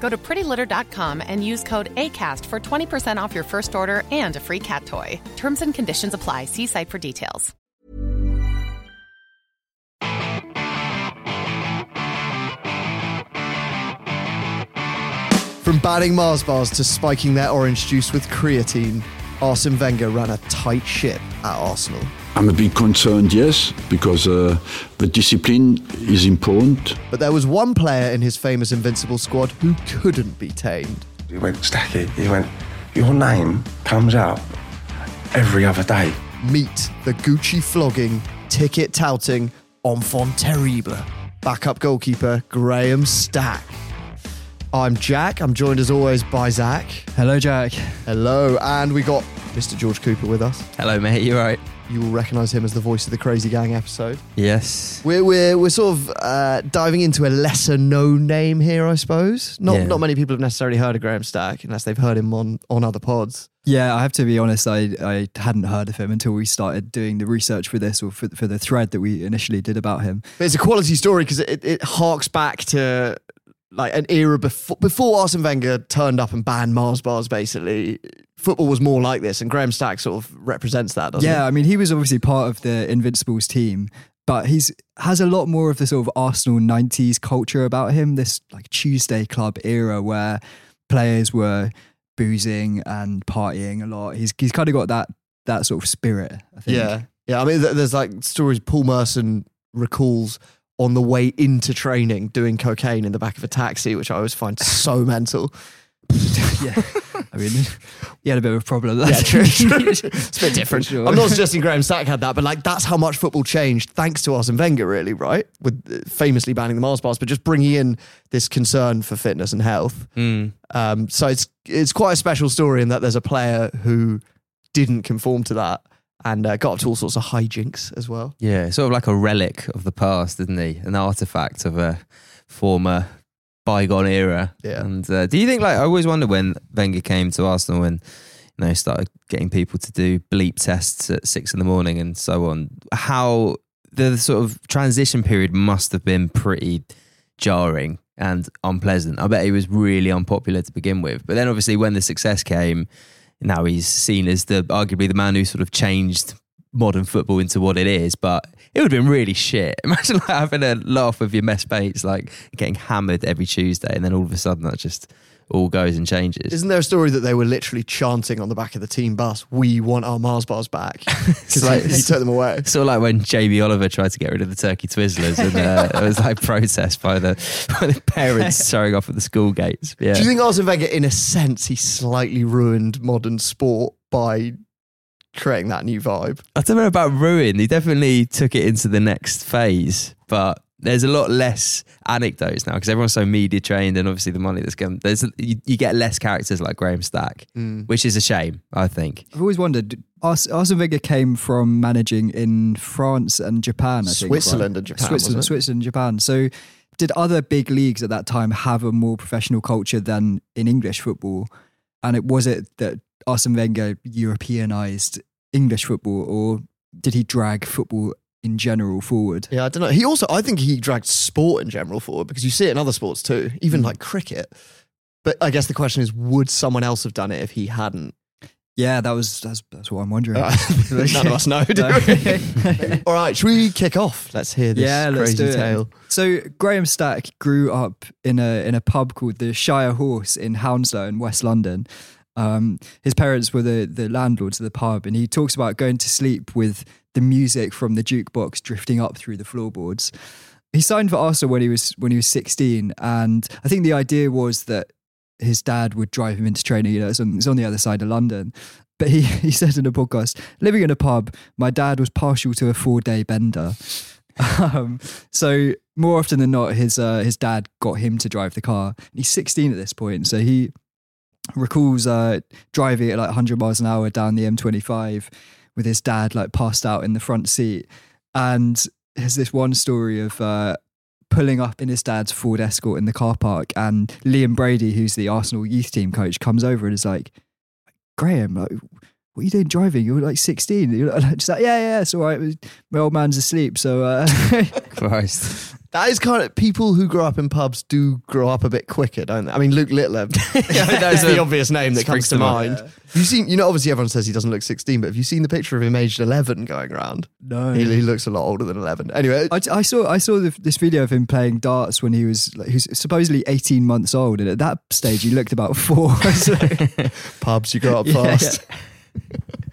Go to prettylitter.com and use code ACAST for 20% off your first order and a free cat toy. Terms and conditions apply. See site for details. From banning Mars bars to spiking their orange juice with creatine, Arsene Wenger ran a tight ship at Arsenal. I'm a bit concerned, yes, because uh, the discipline is important. But there was one player in his famous Invincible squad who couldn't be tamed. He went, Stacky, he went, your name comes up every other day. Meet the Gucci flogging, ticket touting, enfant terrible, backup goalkeeper Graham Stack. I'm Jack. I'm joined as always by Zach. Hello, Jack. Hello, and we got Mr. George Cooper with us. Hello, mate. You right? You will recognise him as the voice of the Crazy Gang episode. Yes. We're we're, we're sort of uh, diving into a lesser known name here, I suppose. Not Yeah. not many people have necessarily heard of Graham Stack unless they've heard him on on other pods. Yeah, I have to be honest. I, I hadn't heard of him until we started doing the research for this or for, for the thread that we initially did about him. But it's a quality story because it, it harks back to like an era before before Arsene Wenger turned up and banned Mars bars. Basically, football was more like this, and Graham Stack sort of represents that. Doesn't yeah, he? I mean, he was obviously part of the Invincibles team, but he's has a lot more of the sort of Arsenal '90s culture about him. This like Tuesday club era where players were boozing and partying a lot. He's he's kind of got that that sort of spirit. I think. Yeah, yeah. I mean, there's like stories Paul Merson recalls on the way into training doing cocaine in the back of a taxi, which I always find so mental. yeah. I mean, he had a bit of a problem. Yeah, true, true. It's a bit different. Sure. I'm not suggesting Graham Stack had that, but like that's how much football changed thanks to Arsene Wenger, really, right? With uh, famously banning the Mars bars, but just bringing in this concern for fitness and health. Um, so it's it's quite a special story in that there's a player who didn't conform to that and uh, got up to all sorts of hijinks as well. Yeah, sort of like a relic of the past, isn't he? An artifact of a former bygone era. Yeah. And uh, do you think, like, I always wonder when Wenger came to Arsenal and, you know, started getting people to do bleep tests at six in the morning and so on, how the sort of transition period must have been pretty jarring and unpleasant. I bet he was really unpopular to begin with. But then obviously when the success came, now he's seen as the arguably the man who sort of changed modern football into what it is. But it would have been really shit. Imagine like having a laugh with your mess mates, like getting hammered every Tuesday, and then all of a sudden that just all goes and changes. Isn't there a story that they were literally chanting on the back of the team bus, "We want our Mars bars back"? Because like, he took them away. Sort of like when Jamie Oliver tried to get rid of the turkey twizzlers, and uh, it was like protest by the, by the parents throwing off at the school gates. Yeah. Do you think Arsene Wenger, in a sense, he slightly ruined modern sport by creating that new vibe? I don't know about ruin. He definitely took it into the next phase, but there's a lot less anecdotes now because everyone's so media trained, and obviously the money that's come. There's you, you get less characters like Graham Stack, mm. which is a shame. I think. I've always wondered. Ars- Arsene Wenger came from managing in France and Japan. I think, Switzerland right? and Japan, Switzerland. Switzerland, and Japan. So, did other big leagues at that time have a more professional culture than in English football? And it was it that Arsene Wenger Europeanized English football, or did he drag football in general forward? Yeah, I don't know. He also, I think he dragged sport in general forward because you see it in other sports too, even like cricket. But I guess the question is, would someone else have done it if he hadn't? Yeah, that was that's, that's what I'm wondering. Uh, None of us know, do we? All right, should we kick off? Let's hear this yeah, let's crazy do it. tale. So Graham Stack grew up in a in a pub called the Shire Horse in Hounslow in West London. Um, his parents were the the landlords of the pub, and he talks about going to sleep with the music from the jukebox drifting up through the floorboards. He signed for Arsenal when he was when he was 16, and I think the idea was that his dad would drive him into training. You know, it's on, it's on the other side of London. But he, he said in a podcast, living in a pub, my dad was partial to a four day bender. Um, so more often than not, his uh, his dad got him to drive the car. He's 16 at this point, so he recalls uh, driving at like 100 miles an hour down the M25 with his dad like passed out in the front seat. And there's this one story of uh, pulling up in his dad's Ford Escort in the car park, and Liam Brady, who's the Arsenal youth team coach, comes over and is like, "Graham, like, what are you doing driving? You're like 16." You're like, just like, "Yeah, yeah, it's all right. My old man's asleep, so." Uh, Christ. That is kind of people who grow up in pubs do grow up a bit quicker, don't they? I mean, Luke Littler that's the obvious name that comes to to mind. mind. You seen, you know, obviously everyone says he doesn't look 16, but have you seen the picture of him aged 11 going around? no, He, he looks a lot older than 11. Anyway, I, I saw I saw the, this video of him playing darts when he was like, he was supposedly 18 months old, and at that stage he looked about four. so, pubs, you grow up Yeah, fast.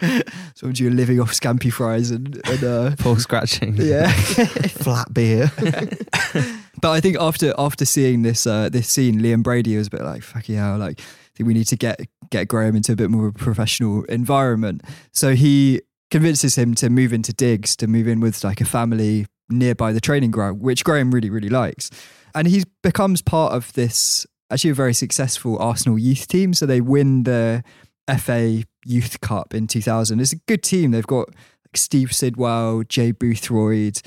so you're living off scampi fries and, and uh, Paul scratching. yeah. Flat beer. but I think after after seeing this uh, this scene, Liam Brady was a bit like fuck yeah, like I think we need to get get Graham into a bit more of a professional environment. So he convinces him to move into digs, to move in with like a family nearby the training ground, which Graham really really likes, and he becomes part of this actually a very successful Arsenal youth team. So they win the FA Youth Cup in 2000. It's a good team. They've got like Steve Sidwell, Jay Bothroyd,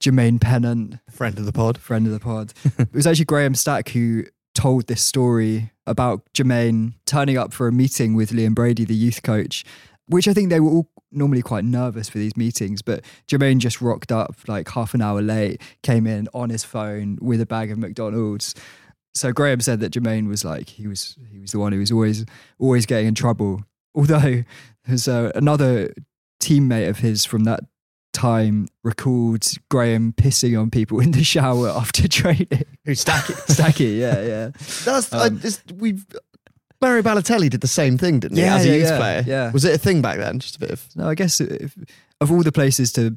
Jermaine Pennant, Friend of the pod. friend of the pod. it was actually Graham Stack who told this story about Jermaine turning up for a meeting with Liam Brady, the youth coach, which I think they were all normally quite nervous for these meetings, but Jermaine just rocked up like half an hour late, came in on his phone with a bag of McDonald's. So Graham said that Jermaine was like he was he was the one who was always always getting in trouble. Although there's uh, another teammate of his from that time recalled Graham pissing on people in the shower after training. Who's Stacky? Stacky, yeah, yeah. That's, Um, just, we've, Mario Balotelli did the same thing, didn't he? Yeah, As a yeah, youth yeah, player. yeah. Was it a thing back then? Just a bit of. No, I guess if, of all the places to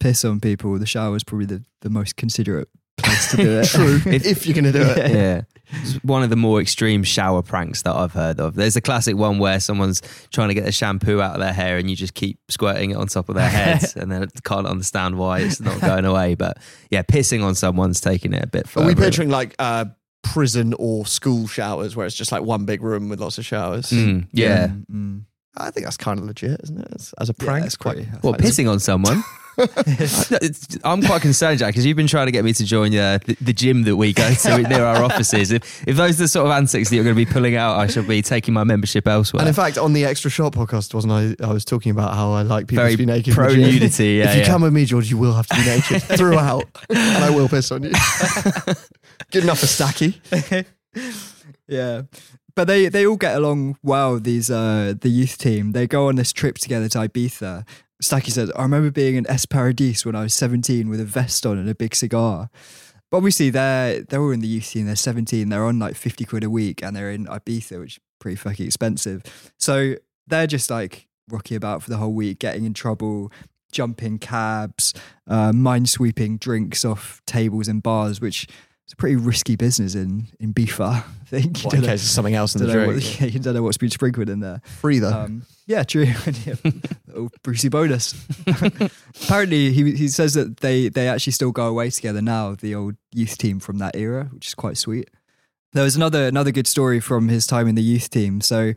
piss on people, the shower is probably the, the most considerate place to do it. True. if you're going to do it. Yeah. It's one of the more extreme shower pranks that I've heard of. There's a classic one where someone's trying to get the shampoo out of their hair and you just keep squirting it on top of their heads and then can't understand why it's not going away. But yeah, pissing on someone's taking it a bit Are further. we picturing like uh, prison or school showers where it's just like one big room with lots of showers? Mm, yeah. Mm. I think that's kind of legit, isn't it? As, as a Yeah, prank. it's pretty- Well, pissing on someone. I'm quite concerned, Jack, because you've been trying to get me to join uh, the, the gym that we go to near our offices. If, if those are the sort of antics that you're going to be pulling out, I shall be taking my membership elsewhere. And in fact, on the extra shot podcast, wasn't I? I was talking about how I like people Very to be naked. pro nudity, yeah, if you yeah. come with me, George, you will have to be naked throughout, and I will piss on you. Good enough for Stacky. Yeah. But they, they all get along well, these uh the youth team. They go on this trip together to Ibiza. Stacky said, I remember being in Es Paradis when I was 17 with a vest on and a big cigar. But obviously they're they're all in the youth team, they're 17, they're on like 50 quid a week and they're in Ibiza, which is pretty fucking expensive. So they're just like rocky about for the whole week, getting in trouble, jumping cabs, uh, mind sweeping drinks off tables and bars, which is a pretty risky business in in Bifa, I think. You in case there's something else in the drink. what- yeah, you don't know what's been sprinkled in there. Free though. Um, yeah, true. Little Brucey bonus. Apparently, he he says that they they actually still go away together now. The old youth team from that era, which is quite sweet. There was another another good story from his time in the youth team. So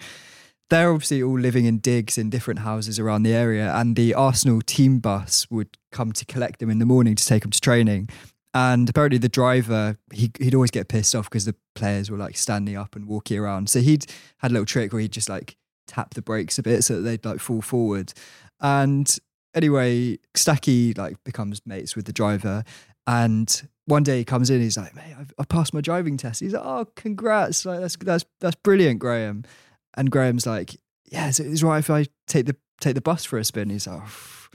they're obviously all living in digs in different houses around the area, and the Arsenal team bus would come to collect them in the morning to take them to training. And apparently, the driver he, he'd always get pissed off because the players were like standing up and walking around. So he'd had a little trick where he'd just like tap the brakes a bit so that they'd like fall forward. And anyway, Stacky like becomes mates with the driver, and one day he comes in, he's like, "Mate, I've, I passed my driving test." He's like, "Oh, congrats! Like that's that's that's brilliant, Graham." And Graham's like, "Yeah, is right if I take the take the bus for a spin?" He's like, "Oh,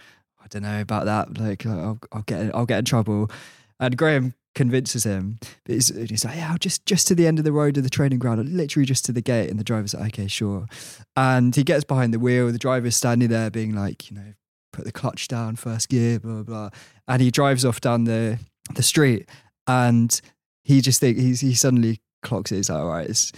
"I don't know about that. Like, I'll, I'll get I'll get in trouble." And Graham convinces him. He's, he's like, "Yeah, just just to the end of the road of the training ground, literally just to the gate." And the driver's like, "Okay, sure." And he gets behind the wheel. The driver's standing there, being like, you know, put the clutch down, first gear, blah, blah, blah. And he drives off down the, the street and he just think he's, he suddenly clocks it. He's like, all right, it's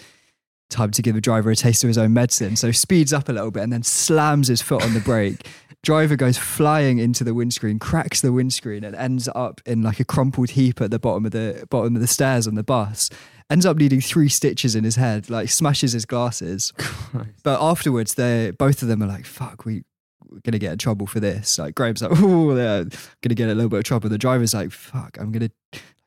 time to give the driver a taste of his own medicine. So speeds up a little bit and then slams his foot on the brake. Driver goes flying into the windscreen, cracks the windscreen, and ends up in like a crumpled heap at the bottom of the bottom of the stairs on the bus. Ends up needing three stitches in his head, like smashes his glasses. But afterwards, they both of them are like, "Fuck, we." We're gonna get in trouble for this. Like Graham's like, oh, yeah, gonna get a little bit of trouble. The driver's like, fuck, I'm gonna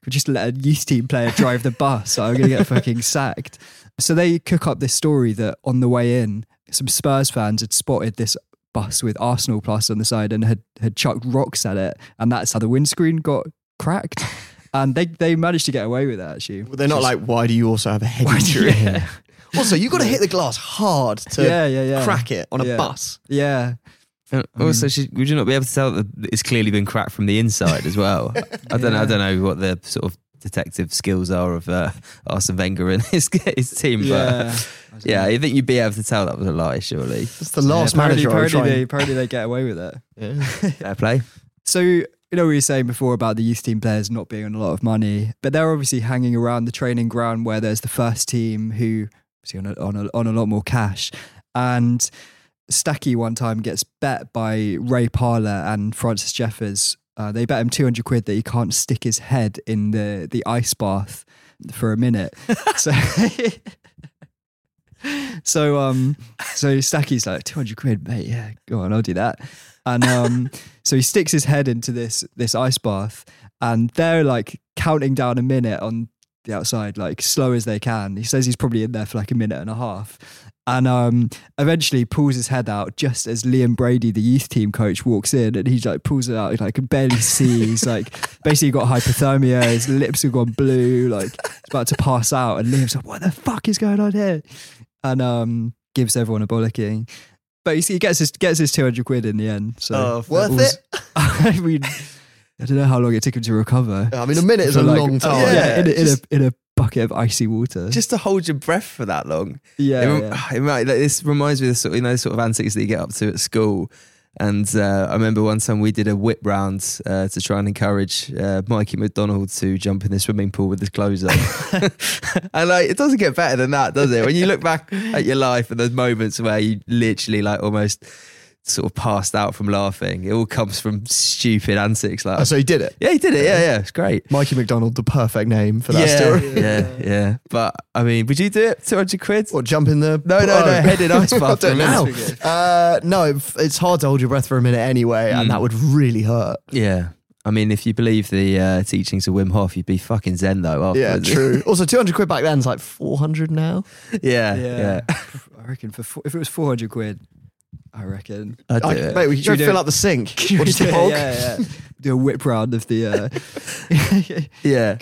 just let a youth team player drive the bus. So I'm gonna get fucking sacked. So they cook up this story that on the way in, some Spurs fans had spotted this bus with Arsenal plus on the side and had, had chucked rocks at it. And that's how the windscreen got cracked. And they, they managed to get away with that actually. They're not like, why do you also have a head injury? yeah. Also, you've got to hit the glass hard to Yeah, yeah, yeah. crack it on a Yeah. bus. Yeah. And also, should, would you not be able to tell that it's clearly been cracked from the inside as well? I don't know. I don't know what the sort of detective skills are of uh, Arsene Wenger and his his team, Yeah. but yeah, I think you'd be able to tell that was a lie. Surely, It's the last yeah, apparently, manager I would apparently, they, apparently they get away with it. fair play. So, you know, what we were saying before about the youth team players not being on a lot of money, but they're obviously hanging around the training ground where there's the first team who obviously on a, on a, on a lot more cash. And Stacky one time gets bet by Ray Parlour and Francis Jeffers. Uh, they bet him 200 quid that he can't stick his head in the, the ice bath for a minute. so, so, um, so Stacky's like, 200 quid, mate. Yeah, go on, I'll do that. And um, so he sticks his head into this this ice bath, and they're like counting down a minute on the outside, like slow as they can. He says he's probably in there for like a minute and a half. And um, eventually pulls his head out just as Liam Brady, the youth team coach, walks in and he like pulls it out. He like can barely see. He's like basically got hypothermia. His lips have gone blue. Like he's about to pass out. And Liam's like, "What the fuck is going on here?" And um, gives everyone a bollocking. But he, he gets his gets his two hundred quid in the end. So Oh, worth all's- it? I mean, I don't know how long it took him to recover. I mean, a minute is a like- long time. Yeah, in, a, in, a, in a bucket of icy water. Just to hold your breath for that long. yeah, it, yeah. it might, like, this reminds me of the sort you know, the sort of antics that you get up to at school. And uh, I remember one time we did a whip round uh, to try and encourage uh, Mikey McDonald to jump in the swimming pool with his clothes on. and like, it doesn't get better than that, does it? When you look back at your life and those moments where you literally like almost sort of passed out from laughing, it all comes from stupid antics like. Oh, so he did it. yeah, he did it. Yeah, yeah, it's great. Mikey McDonald, the perfect name for that yeah, story. yeah, yeah. But I mean, would you do it? Two hundred quid? Or jump in the No, no, no, Oh. head in ice I'll bath do for it a now. minute. Uh, no, it's hard to hold your breath for a minute anyway, and Mm. that would really hurt. Yeah. I mean, if you believe the uh, teachings of Wim Hof, you'd be fucking zen though. Yeah, true. also, 200 quid back then is like 400 now. yeah, yeah. yeah. I reckon for four, if it was four hundred quid, I reckon. I'd do I, mate, we Should fill up the sink. Or just yeah, hog. yeah, yeah. Do a whip round of the. Uh... yeah.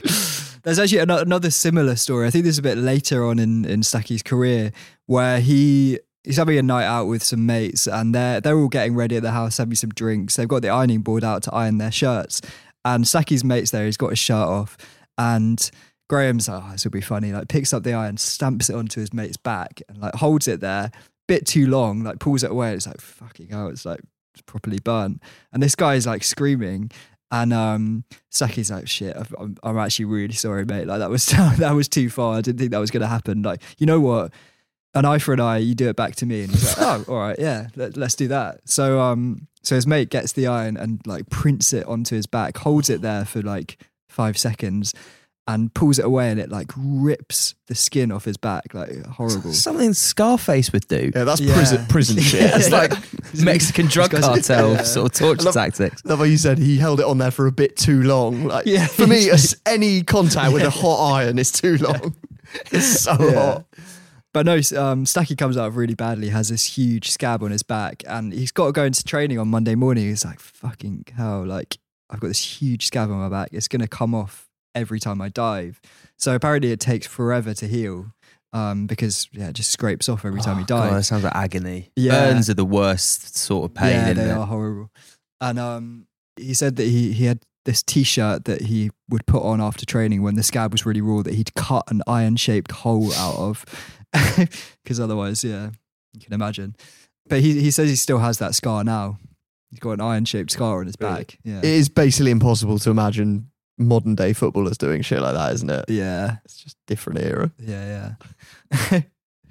There's actually ano- another similar story. I think this is a bit later on in in Stacky's career where he he's having a night out with some mates and they're they're all getting ready at the house, having some drinks. They've got the ironing board out to iron their shirts, and Stacky's mates there. He's got his shirt off, and Graham's like, "Oh, this will be funny." Like picks up the iron, stamps it onto his mate's back, and like holds it there. Bit too long, like pulls it away. It's like fucking hell. It's like it's properly burnt, and this guy is like screaming. And um, Stacky's like, "Shit, I'm, I'm actually really sorry, mate. Like that was that was too far. I didn't think that was to happen. Like, you know what? An eye for an eye. You do it back to me." And he's like, "Oh, all right, yeah, let, let's do that." So um, so his mate gets the iron and like prints it onto his back, holds it there for like five seconds, and pulls it away, and it like rips the skin off his back, like horrible. Something Scarface would do. Yeah, that's Yeah. prison prison shit. Yeah. It's like Mexican drug This cartel Yeah. sort of torture I love- tactics. Love how you said he held it on there for a bit too long. Like Yeah. for me, as any contact with a hot iron is too long. It's so Yeah. hot. But no, um, Stacky comes out really badly, has this huge scab on his back, and he's got to go into training on Monday morning. He's like, fucking hell, like, I've got this huge scab on my back. It's going to come off every time I dive. So apparently it takes forever to heal um, because, yeah, it just scrapes off every time he Oh, God, that sounds like agony. Yeah. Burns are the worst sort of pain. yeah, they it? are horrible. And um, he said that he, he had this t-shirt that he would put on after training when the scab was really raw that he'd cut an iron-shaped hole out of because otherwise, yeah, you can imagine. But he he says he still has that scar now. He's got an iron shaped scar on his Really? back. Yeah. It is basically impossible to imagine modern day footballers doing shit like that, isn't it? yeah. It's just different era. Yeah, yeah.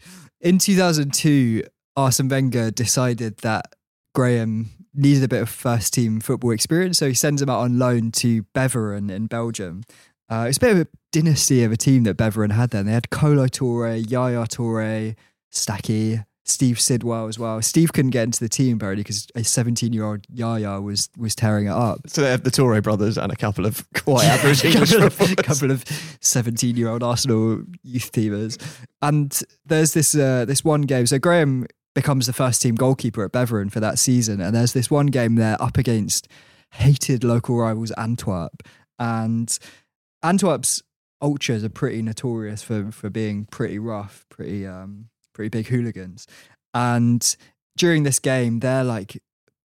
In 2002, Arsene Wenger decided that Graham needed a bit of first team football experience, so he sends him out on loan to Beveren in Belgium. Uh, it's a bit of a dynasty of a team that Beveren had then. They had Kolo Touré, Yaya Touré, Stacky, Steve Sidwell as well. Steve couldn't get into the team apparently because a 17 year old Yaya was was tearing it up. So they have the Touré brothers and a couple of quite average English couple of, couple of 17 year old Arsenal youth teamers. And there's this uh, this one game. So Graham becomes the first team goalkeeper at Beveren for that season. And there's this one game they're up against hated local rivals Antwerp. And Antwerp's ultras are pretty notorious for, for being pretty rough, pretty um, pretty big hooligans. And during this game, they're like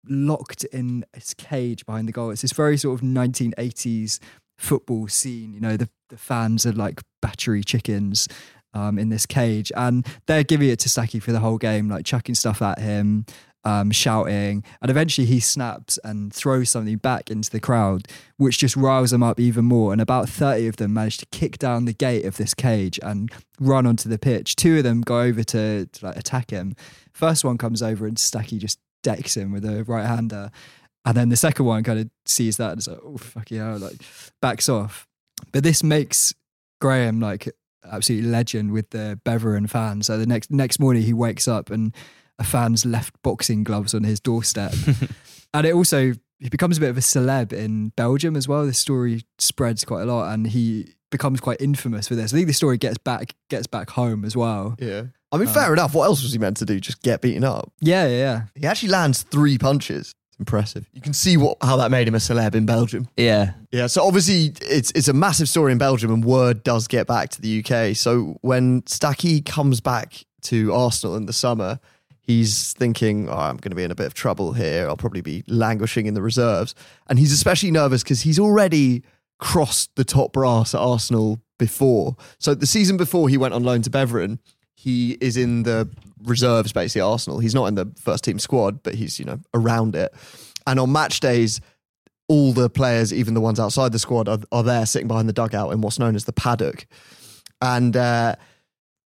locked in this cage behind the goal. It's this very sort of 1980s football scene. You know, the, the fans are like battery chickens um, in this cage, and they're giving it to Stacky for the whole game, like chucking stuff at him, um, shouting, and eventually he snaps and throws something back into the crowd, which just riles them up even more. And about 30 of them manage to kick down the gate of this cage and run onto the pitch. Two of them go over to, to like attack him. First one comes over and Stacky just decks him with a right hander. And then the second one kind of sees that and is like, oh, fuck yeah, like backs off. But this makes Graham like absolute legend with the Beveren fans. So the next next morning he wakes up and a fan's left boxing gloves on his doorstep. and it also he becomes a bit of a celeb in Belgium as well. This story spreads quite a lot and he becomes quite infamous for this. I think the story gets back gets back home as well. Yeah. I mean, Um, fair enough. What else was he meant to do? Just get beaten up? Yeah, yeah, yeah. He actually lands three punches. It's impressive. You can see what how that made him a celeb in Belgium. Yeah. Yeah, so obviously it's it's a massive story in Belgium, and word does get back to the UK. So when Stacky comes back to Arsenal in the summer, he's thinking, oh, "I'm going to be in a bit of trouble here. I'll probably be languishing in the reserves." And he's especially nervous because he's already crossed the top brass at Arsenal before. So the season before he went on loan to Beveren, he is in the reserves basically at Arsenal. He's not in the first team squad, but he's you know around it. And on match days, all the players, even the ones outside the squad, are, are there sitting behind the dugout in what's known as the paddock. And uh,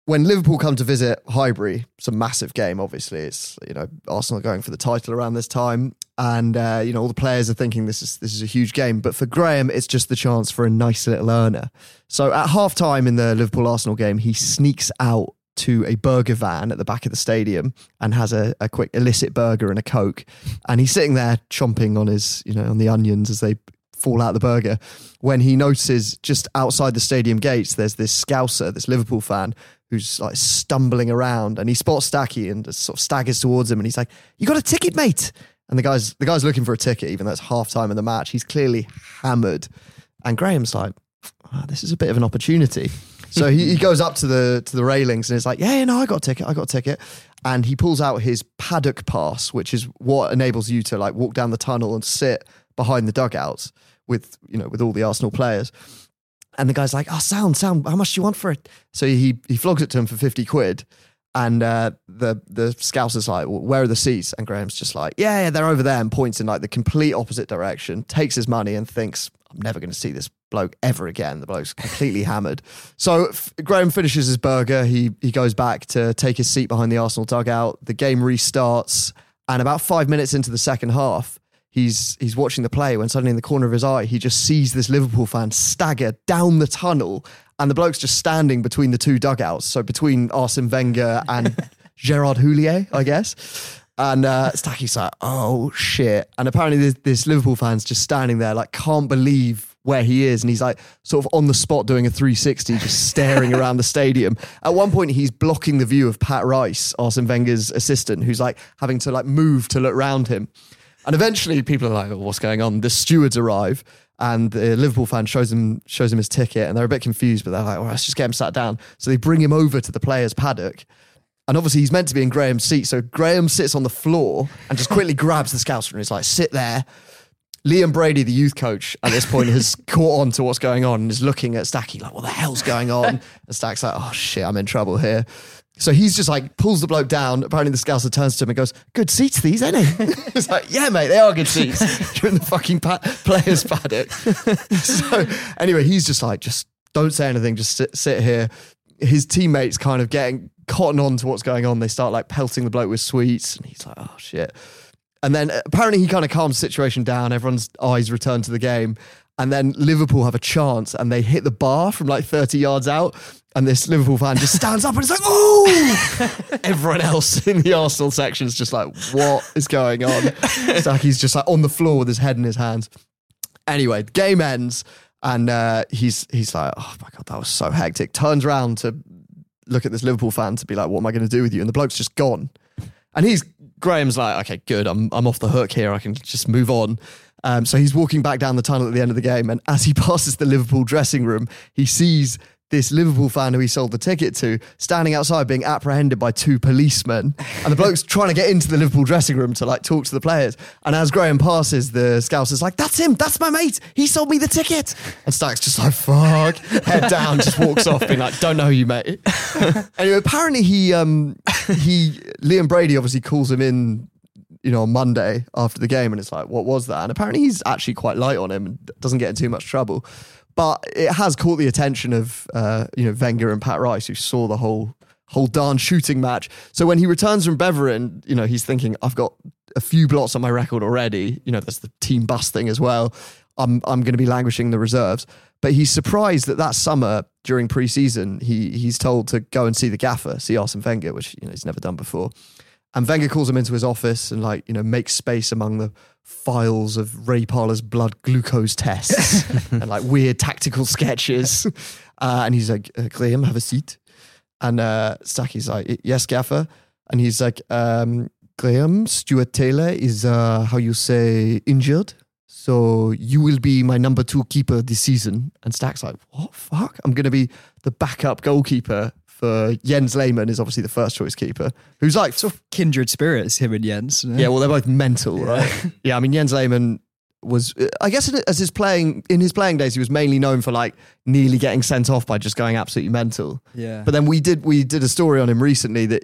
when Liverpool come to visit Highbury, it's a massive game. Obviously, it's you know Arsenal going for the title around this time, and uh, you know all the players are thinking this is this is a huge game. But for Graham, it's just the chance for a nice little earner. So at half time in the Liverpool Arsenal game, he sneaks out to a burger van at the back of the stadium and has a, a quick illicit burger and a coke and he's sitting there chomping on his you know on the onions as they fall out the burger when he notices just outside the stadium gates there's this scouser this liverpool fan who's like stumbling around and he spots stacky and sort of staggers towards him and he's like you got a ticket mate! And the guy's the guy's looking for a ticket even though it's half time in the match. He's clearly hammered. And graham's like "Ah, this is a bit of an opportunity. So he, he goes up to the to the railings and is like, yeah, yeah, no, I got a ticket, I got a ticket, and he pulls out his paddock pass, which is what enables you to like walk down the tunnel and sit behind the dugouts with you know with all the Arsenal players. And the guy's like, oh, sound, sound, how much do you want for it? So he he flogs it to him for fifty quid. And uh, the the scouser's like, well, where are the seats? And Graham's just like, yeah, yeah, they're over there, and points in like the complete opposite direction. Takes his money and thinks, I'm never going to see this bloke ever again. The bloke's completely hammered. So f- Graham finishes his burger. He he goes back to take his seat behind the Arsenal dugout. The game restarts, and about five minutes into the second half, he's he's watching the play when suddenly in the corner of his eye he just sees this Liverpool fan stagger down the tunnel, and the bloke's just standing between the two dugouts, so between Arsene Wenger and Gerard Houllier, I guess. And uh, Stacky's like, oh shit. And apparently this, this Liverpool fan's just standing there, like, can't believe where he is. And he's like, sort of on the spot doing a 360, just staring around the stadium. At one point, he's blocking the view of Pat Rice, Arsene Wenger's assistant, who's like having to like move to look round him. And eventually, people are like, oh, what's going on? The stewards arrive. And the Liverpool fan shows him shows him his ticket, and they're a bit confused, but they're like, "Well, let's just get him sat down." So they bring him over to the players' paddock, and obviously he's meant to be in Graham's seat. So Graham sits on the floor and just quickly grabs the scouser and he's like, sit there. Liam Brady, the youth coach, at this point has caught on to what's going on and is looking at Stacky like, what the hell's going on? And Stack's like, oh shit, I'm in trouble here. So he's just like pulls the bloke down. Apparently the scouser turns to him and goes, "Good seats these, ain't he?" He's like, "Yeah, mate, they are good seats." You're in the fucking pa- players' paddock. so anyway, he's just like, just don't say anything. Just sit, sit here. His teammates kind of getting cotton on to what's going on. They start like pelting the bloke with sweets, and he's like, "Oh shit." And then uh, apparently he kind of calms the situation down. Everyone's eyes return to the game. And then Liverpool have a chance and they hit the bar from like 30 yards out. And this Liverpool fan just stands up and it's like, oh! Everyone else in the Arsenal section is just like, what is going on? It's like he's just like on the floor with his head in his hands. Anyway, game ends and uh, he's he's like, oh my God, that was so hectic. Turns around to look at this Liverpool fan to be like, what am I going to do with you? And the bloke's just gone. And he's Graham's like, okay, good. I'm I'm off the hook here. I can just move on. Um, so he's walking back down the tunnel at the end of the game, and as he passes the Liverpool dressing room, he sees this Liverpool fan who he sold the ticket to standing outside being apprehended by two policemen. And the bloke's trying to get into the Liverpool dressing room to like talk to the players. And as Graham passes, the scout is like, That's him, that's my mate. He sold me the ticket. And Stack's just like, fuck, head down, just walks off, being like, Don't know who you, mate. anyway, apparently he um he Liam Brady obviously calls him in you know, on Monday after the game, and it's like, what was that? And apparently, he's actually quite light on him and doesn't get in too much trouble. But it has caught the attention of uh, you know Wenger and Pat Rice, who saw the whole whole darn shooting match. So when he returns from Beveren, you know, he's thinking, I've got a few blots on my record already. You know, there's the team bus thing as well. I'm I'm going to be languishing the reserves. But he's surprised that that summer during preseason, he he's told to go and see the gaffer, see Arsene Wenger, which you know he's never done before. And Wenger calls him into his office and like you know makes space among the files of Ray Parlour's blood glucose tests and like weird tactical sketches. Uh, and he's like, uh, Graham, have a seat. And uh, Stacky's like, yes, gaffer. And he's like, um, Graham, Stuart Taylor is uh, how you say injured. So you will be my number two keeper this season. And Stack's like, what fuck? I'm going to be the backup goalkeeper for Jens Lehmann is obviously the first choice keeper, who's like sort of kindred spirits, him and Jens. Yeah, well, they're both mental, right? yeah, I mean, Jens Lehmann was, I guess, as his playing in his playing days, he was mainly known for like nearly getting sent off by just going absolutely mental. Yeah. But then we did we did a story on him recently that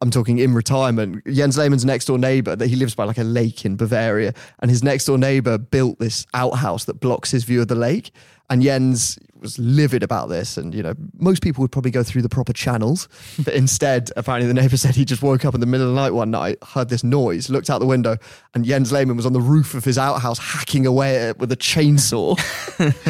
I'm talking in retirement. Jens Lehmann's next door neighbor that he lives by like a lake in Bavaria, and his next door neighbor built this outhouse that blocks his view of the lake. And Jens was livid about this. And, you know, most people would probably go through the proper channels. But instead, apparently the neighbor said he just woke up in the middle of the night one night, heard this noise, looked out the window, and Jens Lehmann was on the roof of his outhouse hacking away at it with a chainsaw.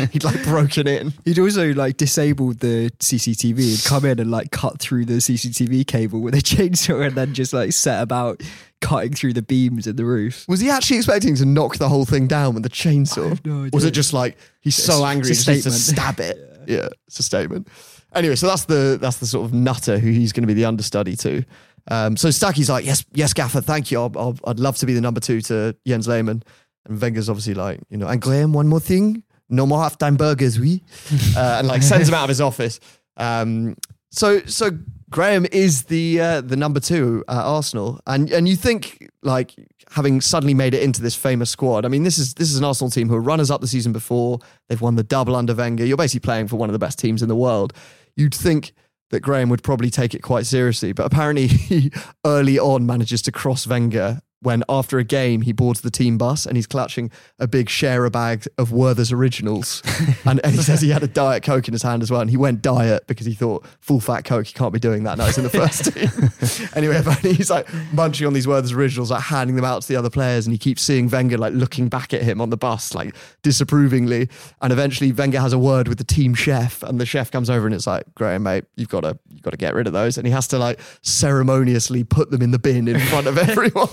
He'd like broken in. He'd also like disabled the CCTV and come in and like cut through the CCTV cable with a chainsaw and then just like set about cutting through the beams in the roof. Was he actually expecting to knock the whole thing down with the chainsaw? no Was it just like he's so angry he it's just needs to stab it? yeah. it's a statement. Anyway, so that's the that's the sort of nutter who he's going to be the understudy to. Um, so Stacky's like, yes, yes, Gaffer, thank you. I'll, I'll, I'd love to be the number two to Jens Lehmann. And Wenger's obviously like, you know, and Graham, one more thing, no more halftime burgers, we, uh, and like sends him out of his office. Um, so so Graham is the uh, the number two at Arsenal, and and you think like having suddenly made it into this famous squad. I mean, this is this is an Arsenal team who are runners up the season before. They've won the double under Wenger. You're basically playing for one of the best teams in the world. You'd think that Graham would probably take it quite seriously, but apparently he early on manages to cross Wenger when after a game he boards the team bus and he's clutching a big sharer bag of Werther's originals. and, and he says he had a diet coke in his hand as well. And he went diet because he thought full fat coke, he can't be doing that now he's in the first team. anyway, he's like munching on these Werther's originals, like handing them out to the other players. And he keeps seeing Wenger like looking back at him on the bus, like disapprovingly. And eventually Wenger has a word with the team chef and the chef comes over and it's like, Graham, mate, you've got to, you've got to get rid of those. And he has to like ceremoniously put them in the bin in front of everyone.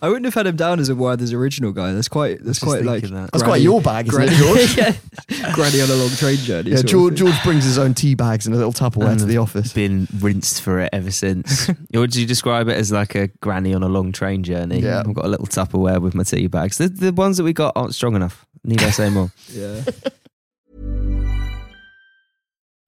I wouldn't have had him down as a Werther's original guy. That's quite. That's quite like. that. That's quite your bag, isn't it, George? yeah. Granny on a long train journey. Yeah, George. George brings his own tea bags and a little Tupperware to the office. Been rinsed for it ever since. Would you describe it as like a granny on a long train journey? Yeah. I've got a little Tupperware with my tea bags. The, the ones that we got aren't strong enough. Need I say more? Yeah.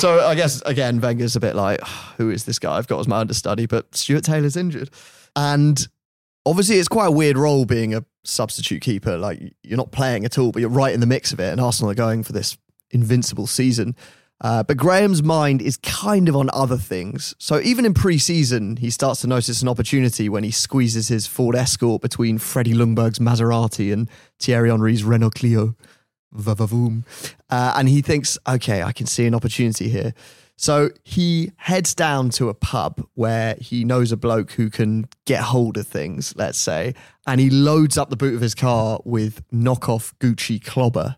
So I guess again, Wenger's a bit like, who is this guy? I've got as my understudy, but Stuart Taylor's injured, and obviously it's quite a weird role being a substitute keeper. Like you're not playing at all, but you're right in the mix of it. And Arsenal are going for this invincible season. Uh, but Graham's mind is kind of on other things. So even in pre-season, he starts to notice an opportunity when he squeezes his Ford Escort between Freddie Ljungberg's Maserati and Thierry Henry's Renault Clio. Va-va-voom. Uh, and he thinks, okay, I can see an opportunity here. So he heads down to a pub where he knows a bloke who can get hold of things, let's say, and he loads up the boot of his car with knockoff Gucci clobber.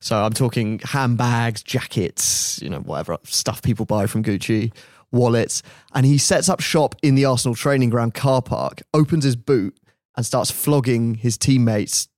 So I'm talking handbags, jackets, you know, whatever stuff people buy from Gucci, wallets. And he sets up shop in the Arsenal training ground car park, opens his boot, and starts flogging his teammates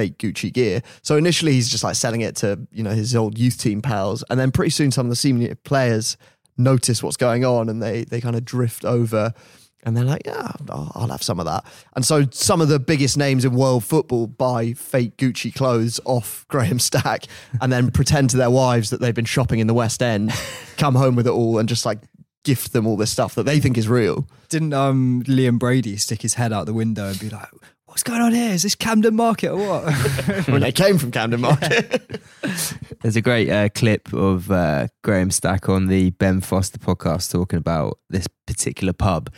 fake Gucci gear. So initially he's just like selling it to, you know, his old youth team pals. And then pretty soon some of the senior players notice what's going on and they they kind of drift over and they're like, yeah, I'll I'll have some of that. And so some of the biggest names in world football buy fake Gucci clothes off Graham Stack and then pretend to their wives that they've been shopping in the West End, come home with it all and just like gift them all this stuff that they think is real. Didn't um, Liam Brady stick his head out the window and be like, "What's going on here? Is this Camden Market or what?" when they came from Camden Market. There's a great uh, clip of uh, Graham Stack on the Ben Foster podcast talking about this particular pub.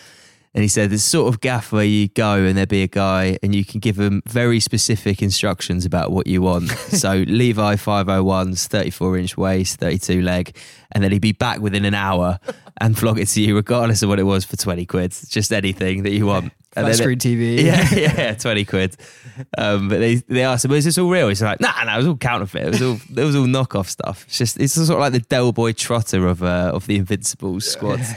And he said, there's sort of gaff where you go and there be a guy and you can give him very specific instructions about what you want. so Levi 501s, 34 inch waist, 32 leg. And then he'd be back within an hour and flog it to you, regardless of what it was for 20 quid. Just anything that you want. And Flat then screen it- TV. Yeah, yeah, 20 quid. Um, but they, they asked him, is this all real? He's like, nah, nah, it was all counterfeit. It was all, it was all knockoff stuff. It's just, it's sort of like the Del Boy Trotter of, uh, of the Invincibles squad.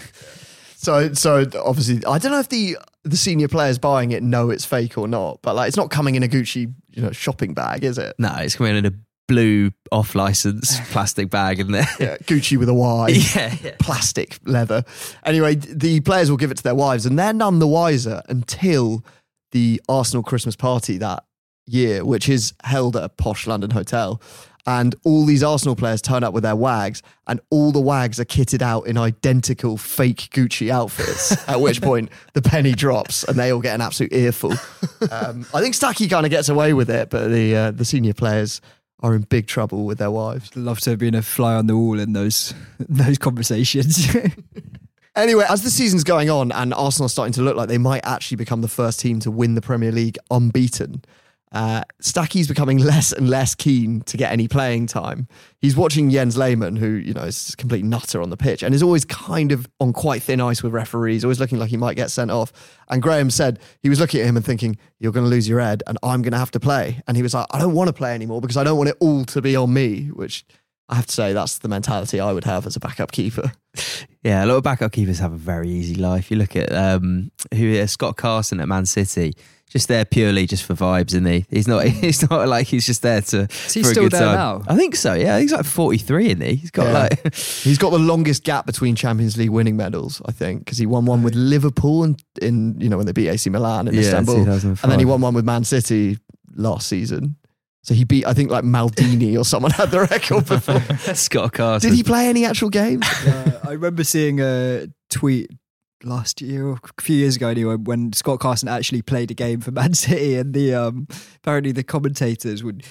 So, so obviously, I don't know if the the senior players buying it know it's fake or not, but like, it's not coming in a Gucci, you know, shopping bag, is it? No, it's coming in a blue off license plastic bag in there. Yeah, Gucci with a Y, Yeah, yeah. plastic leather. Anyway, the players will give it to their wives, and they're none the wiser until the Arsenal Christmas party that year, which is held at a posh London hotel. And all these Arsenal players turn up with their wags, and all the wags are kitted out in identical fake Gucci outfits. at which point, the penny drops, and they all get an absolute earful. Um, I think Stacky kind of gets away with it, but the uh, the senior players are in big trouble with their wives. Love to have been a fly on the wall in those those conversations. Anyway, as the season's going on and Arsenal are starting to look like they might actually become the first team to win the Premier League unbeaten, uh, Stacky's becoming less and less keen to get any playing time. He's watching Jens Lehmann, who, you know, is a complete nutter on the pitch and is always kind of on quite thin ice with referees, always looking like he might get sent off. And Graham said he was looking at him and thinking, You're going to lose your head and I'm going to have to play. And he was like, I don't want to play anymore because I don't want it all to be on me, which I have to say, that's the mentality I would have as a backup keeper. Yeah, a lot of backup keepers have a very easy life. You look at um, who uh, Scott Carson at Man City, just there purely just for vibes, isn't he? He's not. He's not like he's just there to. he for a still good there time. now? I think so. Yeah, he's like forty three, isn't he? He's got Yeah. like. He's got the longest gap between Champions League winning medals, I think, because he won one with Liverpool and in you know when they beat AC Milan in Yeah, Istanbul, and then he won one with Man City last season. So he beat, I think, like Maldini or someone had the record before. Scott Carson. Did he play any actual games? Uh, I remember seeing a tweet last year or a few years ago anyway when Scott Carson actually played a game for Man City and the um apparently the commentators would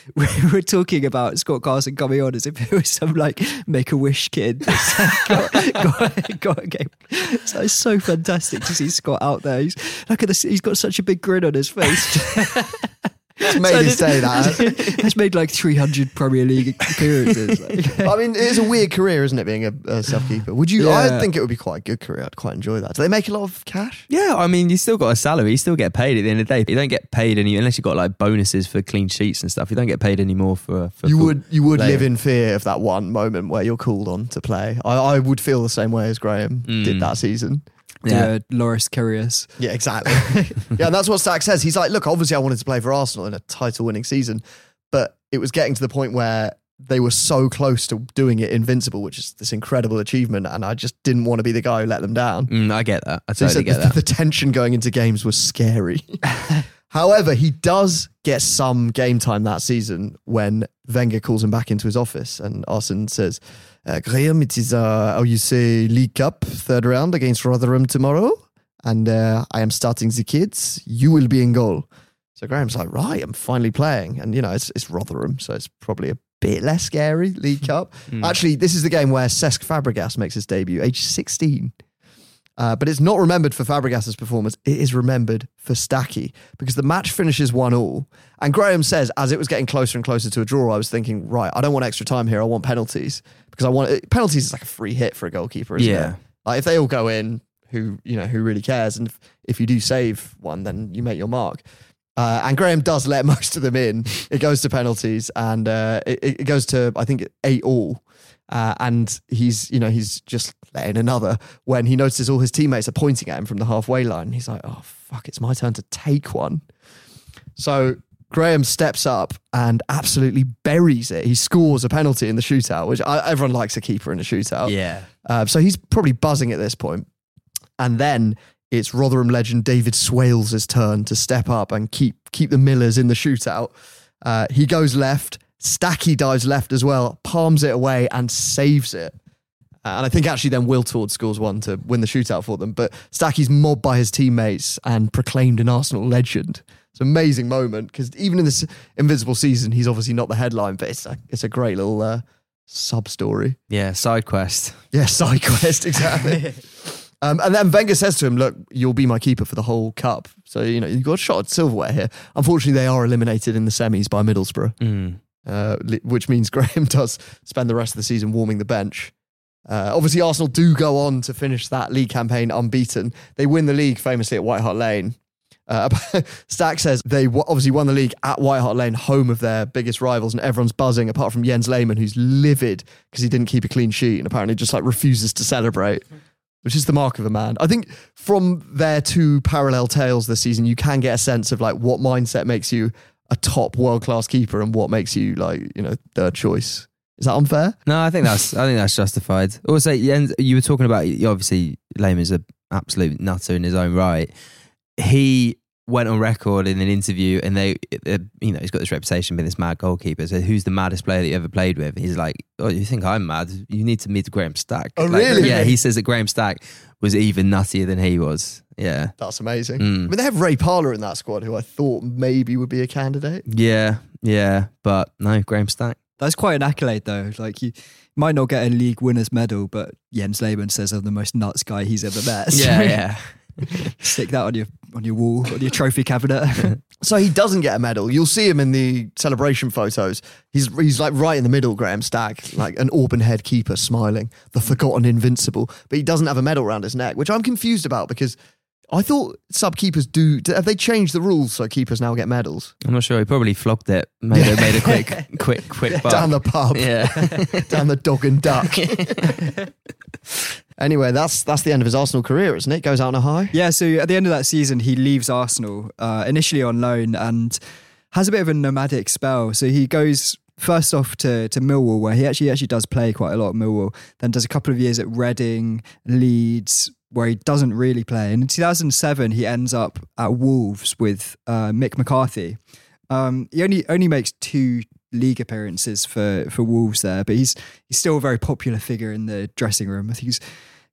were talking about Scott Carson coming on as if it was some like make a wish kid got, got, got a game. So it's so fantastic to see Scott out there. He's look at this he's got such a big grin on his face. It's made his day, that. He's made like 300 Premier League appearances. Like, I mean, it's a weird career, isn't it, being a, a sub keeper? Would you? I think it would be quite a good career. I'd quite enjoy that. Do they make a lot of cash? Yeah, I mean, you still got a salary. You still get paid at the end of the day. You don't get paid any unless you got like bonuses for clean sheets and stuff. You don't get paid any more for. for You would you would playing. live in fear of that one moment where you're called on to play. I, I would feel the same way as Graham did Mm. that season. Yeah. Loris Karius. Yeah, exactly. yeah, and that's what Stack says. He's like, look, obviously I wanted to play for Arsenal in a title winning season, but it was getting to the point where they were so close to doing it invincible, which is this incredible achievement, and I just didn't want to be the guy who let them down. Mm, I get that. I So totally said get the, that. the tension going into games was scary. However, he does get some game time that season when Wenger calls him back into his office and Arsene says, uh, Graham, it is, uh, how you say, League Cup, third round against Rotherham tomorrow. And uh, I am starting the kids. You will be in goal. So Graham's like, right, I'm finally playing. And, you know, it's, it's Rotherham, so it's probably a bit less scary, League Cup. Actually, this is the game where Cesc Fabregas makes his debut, age 16. Uh, but it's not remembered for Fabregas's performance. It is remembered for Stacky because the match finishes one all. And Graham says, as it was getting closer and closer to a draw, I was thinking, right, I don't want extra time here. I want penalties because I want penalties is like a free hit for a goalkeeper, isn't Yeah. it? Like if they all go in, who you know who really cares? And if, if you do save one, then you make your mark. Uh, and Graham does let most of them in. It goes to penalties, and uh, it, it goes to I think eight all. Uh, and he's, you know, he's just letting another when he notices all his teammates are pointing at him from the halfway line. He's like, oh, fuck, it's my turn to take one. So Graham steps up and absolutely buries it. He scores a penalty in the shootout, which I, everyone likes a keeper in a shootout. Yeah. Uh, so he's probably buzzing at this point. And then it's Rotherham legend David Swailes' turn to step up and keep keep the Millers in the shootout. Uh, he goes left. Stacky dives left as well, palms it away and saves it. Uh, and I think actually then Wiltord scores one to win the shootout for them. But Stacky's mobbed by his teammates and proclaimed an Arsenal legend. It's an amazing moment because even in this invincible season, he's obviously not the headline, but it's a, it's a great little uh, sub story. Yeah, side quest. Yeah, side quest, exactly. um, and then Wenger says to him, Look, you'll be my keeper for the whole cup. So, you know, you've got a shot at silverware here. Unfortunately, they are eliminated in the semis by Middlesbrough, Mm. Uh, which means Graham does spend the rest of the season warming the bench. Uh, obviously, Arsenal do go on to finish that league campaign unbeaten. They win the league famously at White Hart Lane. Uh, Stack says they w- obviously won the league at White Hart Lane, home of their biggest rivals, and everyone's buzzing apart from Jens Lehmann, who's livid because he didn't keep a clean sheet and apparently just like refuses to celebrate, which is the mark of a man. I think from their two parallel tales this season, you can get a sense of like what mindset makes you a top world class keeper and what makes you like you know third choice. Is that unfair? No, I think that's I think that's justified. Also, you were talking about obviously Lehmann's an absolute nutter in his own right. He went on record in an interview, and they, uh, you know, he's got this reputation being this mad goalkeeper. So, who's the maddest player that you ever played with? He's like, oh, you think I'm mad? You need to meet Graham Stack. Oh, Like, really? Yeah, he says that Graham Stack was even nuttier than he was. Yeah, That's amazing. Mm. I mean, they have Ray Parlour in that squad, who I thought maybe would be a candidate. yeah, yeah. But no, Graham Stack. That's quite an accolade, though. Like you might not get a league winners medal, but Jens Lehmann says I'm the most nuts guy he's ever met. So Yeah, yeah. Stick that on your on your wall, on your trophy cabinet. So he doesn't get a medal. You'll see him in the celebration photos. He's he's like right in the middle, Graham Stack, like an auburn head keeper smiling, the forgotten invincible. But he doesn't have a medal around his neck, which I'm confused about because I thought sub keepers do. Have they changed the rules so keepers now get medals? I'm not sure. He probably flogged it. Made a, made a quick, quick, quick buck. Down the pub, Yeah. down the dog and duck. anyway, that's that's the end of his Arsenal career, isn't it? Goes out on a high. yeah, so at the end of that season, he leaves Arsenal uh, initially on loan and has a bit of a nomadic spell. So he goes first off to to Millwall, where he actually actually does play quite a lot at Millwall. Then does a couple of years at Reading, Leeds, where he doesn't really play. And in 2007, he ends up at Wolves with uh, Mick McCarthy. Um, he only only makes two league appearances for for Wolves there, but he's he's still a very popular figure in the dressing room. I think he's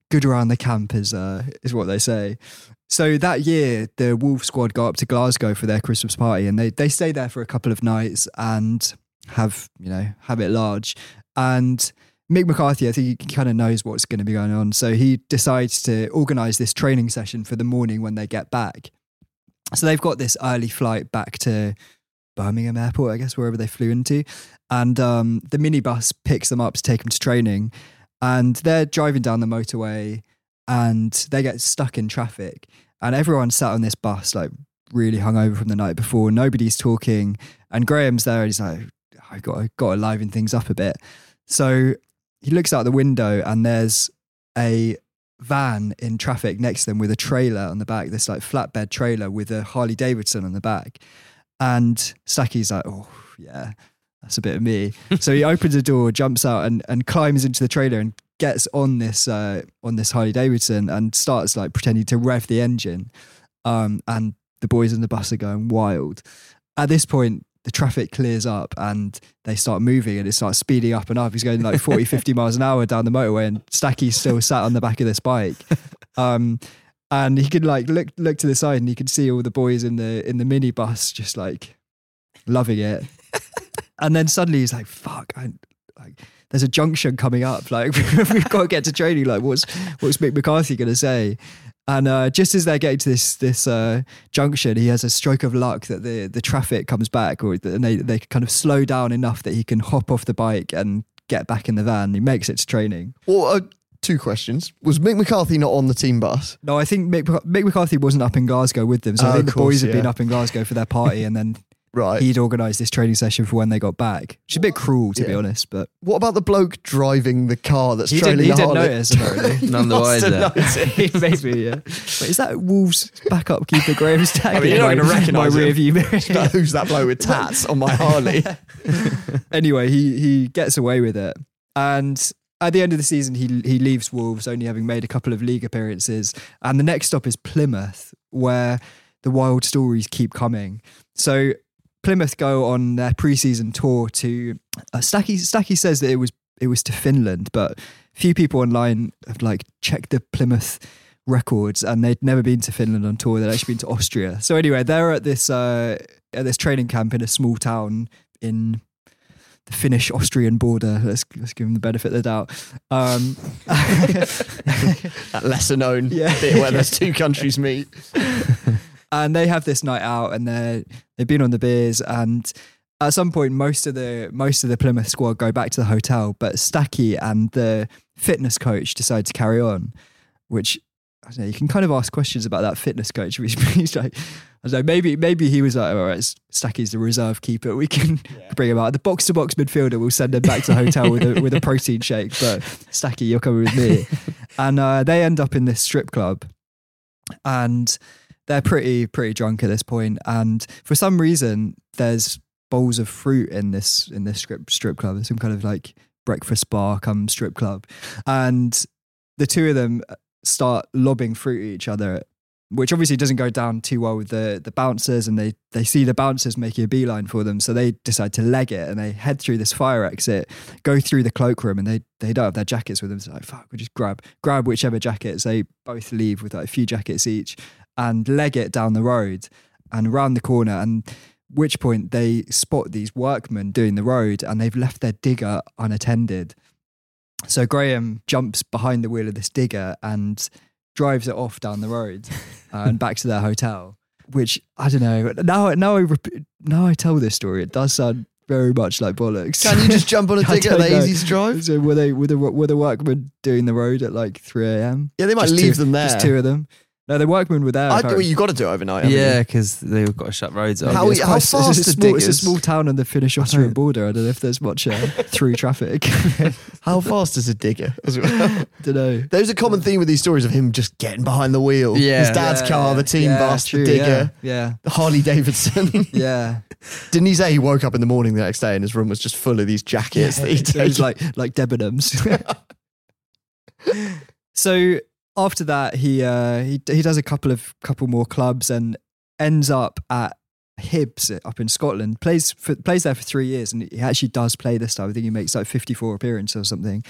good around the camp, is uh, is what they say. So that year, the Wolves squad go up to Glasgow for their Christmas party, and they they stay there for a couple of nights and have you know have it large. And Mick McCarthy, I think he kind of knows what's going to be going on, so he decides to organise this training session for the morning when they get back. So they've got this early flight back to Birmingham Airport, I guess, wherever they flew into. And um, the minibus picks them up to take them to training. And they're driving down the motorway and they get stuck in traffic. And everyone's sat on this bus, like really hungover from the night before. Nobody's talking. And Graham's there and he's like, I've got, got to liven things up a bit. So he looks out the window and there's a van in traffic next to them with a trailer on the back, this like flatbed trailer with a Harley Davidson on the back. And Stacky's like, oh, yeah, that's a bit of me. so he opens the door, jumps out, and, and climbs into the trailer and gets on this uh, on this Harley Davidson and starts like pretending to rev the engine. Um, and the boys in the bus are going wild. At this point, the traffic clears up and they start moving and it starts speeding up and up. He's going like 40, 50 miles an hour down the motorway and Stacky's still sat on the back of this bike. Um, and he could like look look to the side and he could see all the boys in the in the minibus just like loving it. and then suddenly he's like, "Fuck!" I, like, there's a junction coming up. Like we've got to get to training. Like what's what's Mick McCarthy going to say? And uh, just as they're getting to this this uh, junction, he has a stroke of luck that the the traffic comes back, or and they they kind of slow down enough that he can hop off the bike and get back in the van. He makes it to training. Well, uh, two questions. Was Mick McCarthy not on the team bus? No, I think Mick, Mick McCarthy wasn't up in Glasgow with them. So I Oh, think the course, boys had been up in Glasgow for their party, and then Right. he'd organised this training session for when they got back. Which is a bit cruel, to be Yeah. honest. But What about the bloke driving the car that's he trailing didn't, he the didn't Harley? notice apparently. None the Must have wiser. noticed. Maybe, yeah. Wait, is that Wolves backup keeper Graham Stack? I mean, you're not My- going to my recognise rear view mirror. Who's that bloke with tats on my Harley? anyway, he he gets away with it, and at the end of the season, he he leaves Wolves only having made a couple of league appearances, and the next stop is Plymouth, where the wild stories keep coming. So Plymouth go on their preseason tour to uh, Stacky. Stacky says that it was it was to Finland, but few people online have like checked the Plymouth records and they'd never been to Finland on tour. They'd actually been to Austria. So anyway, they're at this uh, at this training camp in a small town in the Finnish Austrian border. Let's let's give them the benefit of the doubt. Um, that lesser known Yeah. bit where there's two countries meet. And they have this night out and they they've been on the beers and at some point most of the most of the Plymouth squad go back to the hotel but Stacky and the fitness coach decide to carry on which I don't know you can kind of ask questions about that fitness coach which he's like I don't know maybe maybe he was like all right Stacky's the reserve keeper we can bring him out. The box to box midfielder we'll send him back to the hotel with a with a protein shake but Stacky you're coming with me. And uh, they end up in this strip club and they're pretty pretty drunk at this point. And for some reason there's bowls of fruit in this in this strip strip club. Some kind of like breakfast bar come strip club. And the two of them uh, start lobbing fruit at each other which obviously doesn't go down too well with the the bouncers. And they they see the bouncers making a beeline for them. So they decide to leg it and they head through this fire exit go through the cloakroom and they they don't have their jackets with them. So like fuck we just grab grab whichever jackets. They both leave with like a few jackets each and leg it down the road and round the corner and which point they spot these workmen doing the road and they've left their digger unattended so Graham jumps behind the wheel of this digger and drives it off down the road and back to their hotel. Which I don't know. Now, now I now I tell this story, it does sound very much like bollocks. Can you just jump on a digger that easy to drive? So were they were the were the workmen doing the road at like three a.m.? Yeah, they might Just leave two- them there. Just two of them. No, the workmen were there. I apparently. thought you got to do it overnight. haven't Yeah, you? because they've got to shut roads up. How- It's how quite- it's a fast are small, It's a diggers? small town on the Finnish-Austrian border. I don't know if there's much uh, through traffic. How fast is a digger? as well? don't know. There's a common theme with these stories of him just getting behind the wheel. Yeah. His dad's Yeah, car, the team Yeah, bus, true, the digger, Yeah, the Harley Davidson. yeah. Didn't he say he woke up in the morning the next day and his room was just full of these jackets that he'd Those taken? like like Debenhams. so after that, he uh, he he does a couple of couple more clubs and ends up at Hibs up in Scotland. plays for, plays there for three years, and he actually does play this time. I think he makes like fifty four appearances or something.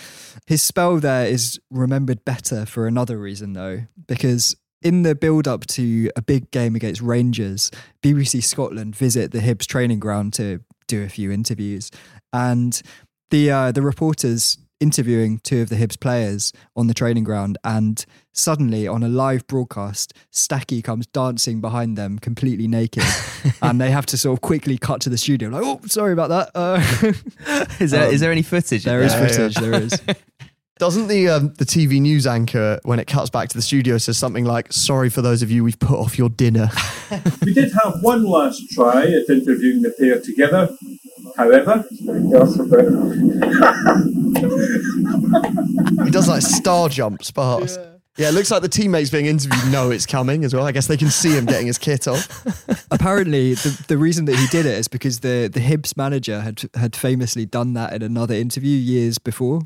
His spell there is remembered better for another reason though, because in the build up to a big game against Rangers, BBC Scotland visit the Hibs training ground to do a few interviews, and the uh, the reporters interviewing two of the Hibs players on the training ground, and suddenly on a live broadcast, Stacky comes dancing behind them, completely naked, and they have to sort of quickly cut to the studio, like, "Oh, sorry about that." Uh, Is there is there any footage? there is footage. There is. Doesn't the um, the TV news anchor, when it cuts back to the studio, says something like, "Sorry for those of you we've put off your dinner." We did have one last try at interviewing the pair together. However, he does like star jumps past. Yeah. It looks like the teammates being interviewed know it's coming as well. I guess they can see him getting his kit off. Apparently, the, the reason that he did it is because the the Hibs manager had had famously done that in another interview years before.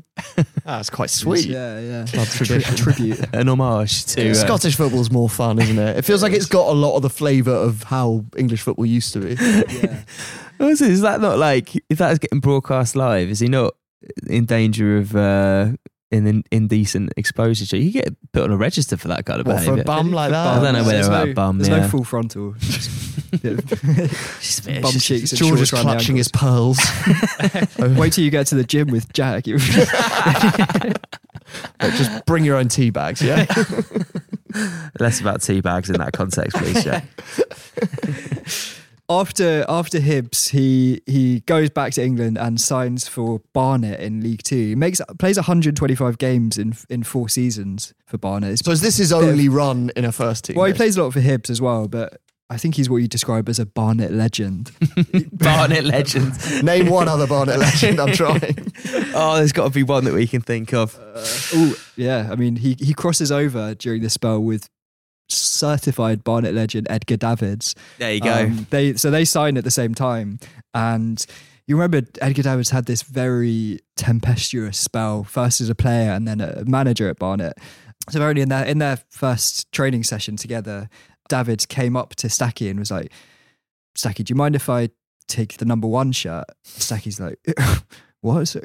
That's quite sweet. Yeah, yeah. Club tradition. A tribute. An homage to uh, Scottish football's more fun, isn't it? It feels like it's got a lot of the flavour of how English football used to be. Yeah. Was it- Is that not like if that is getting broadcast live? Is he not in danger of uh, in, in indecent exposure? So you get put on a register for that kind of What, for a bum like that? I don't know whether There's about no, bum. There's yeah. no full frontal. Just, Just- bum it's just- cheeks. and George is shorts around the clutching his pearls. Wait till you get to the gym with Jack. Just bring your own tea bags, yeah? Less about tea bags in that context, please, Jack. After after Hibs, he he goes back to England and signs for Barnet in League Two. He makes plays 125 games in in four seasons for Barnet. It's So is this his bit of- only run in a first team? well, he plays a lot for Hibs as well, but I think he's what you describe as a Barnet legend. Barnet legend. Name one other Barnet legend. I'm trying. Oh, there's got to be one that we can think of. Oh, yeah. I mean, he he crosses over during this spell with certified Barnet legend Edgar Davids. There you go. Um, they so they sign at the same time, and you remember Edgar Davids had this very tempestuous spell, first as a player and then a manager at Barnet. So apparently in their in their first training session together, Davids came up to Stacky and was like, "Stacky, do you mind if I take the number one shirt?" Stacky's like. What? So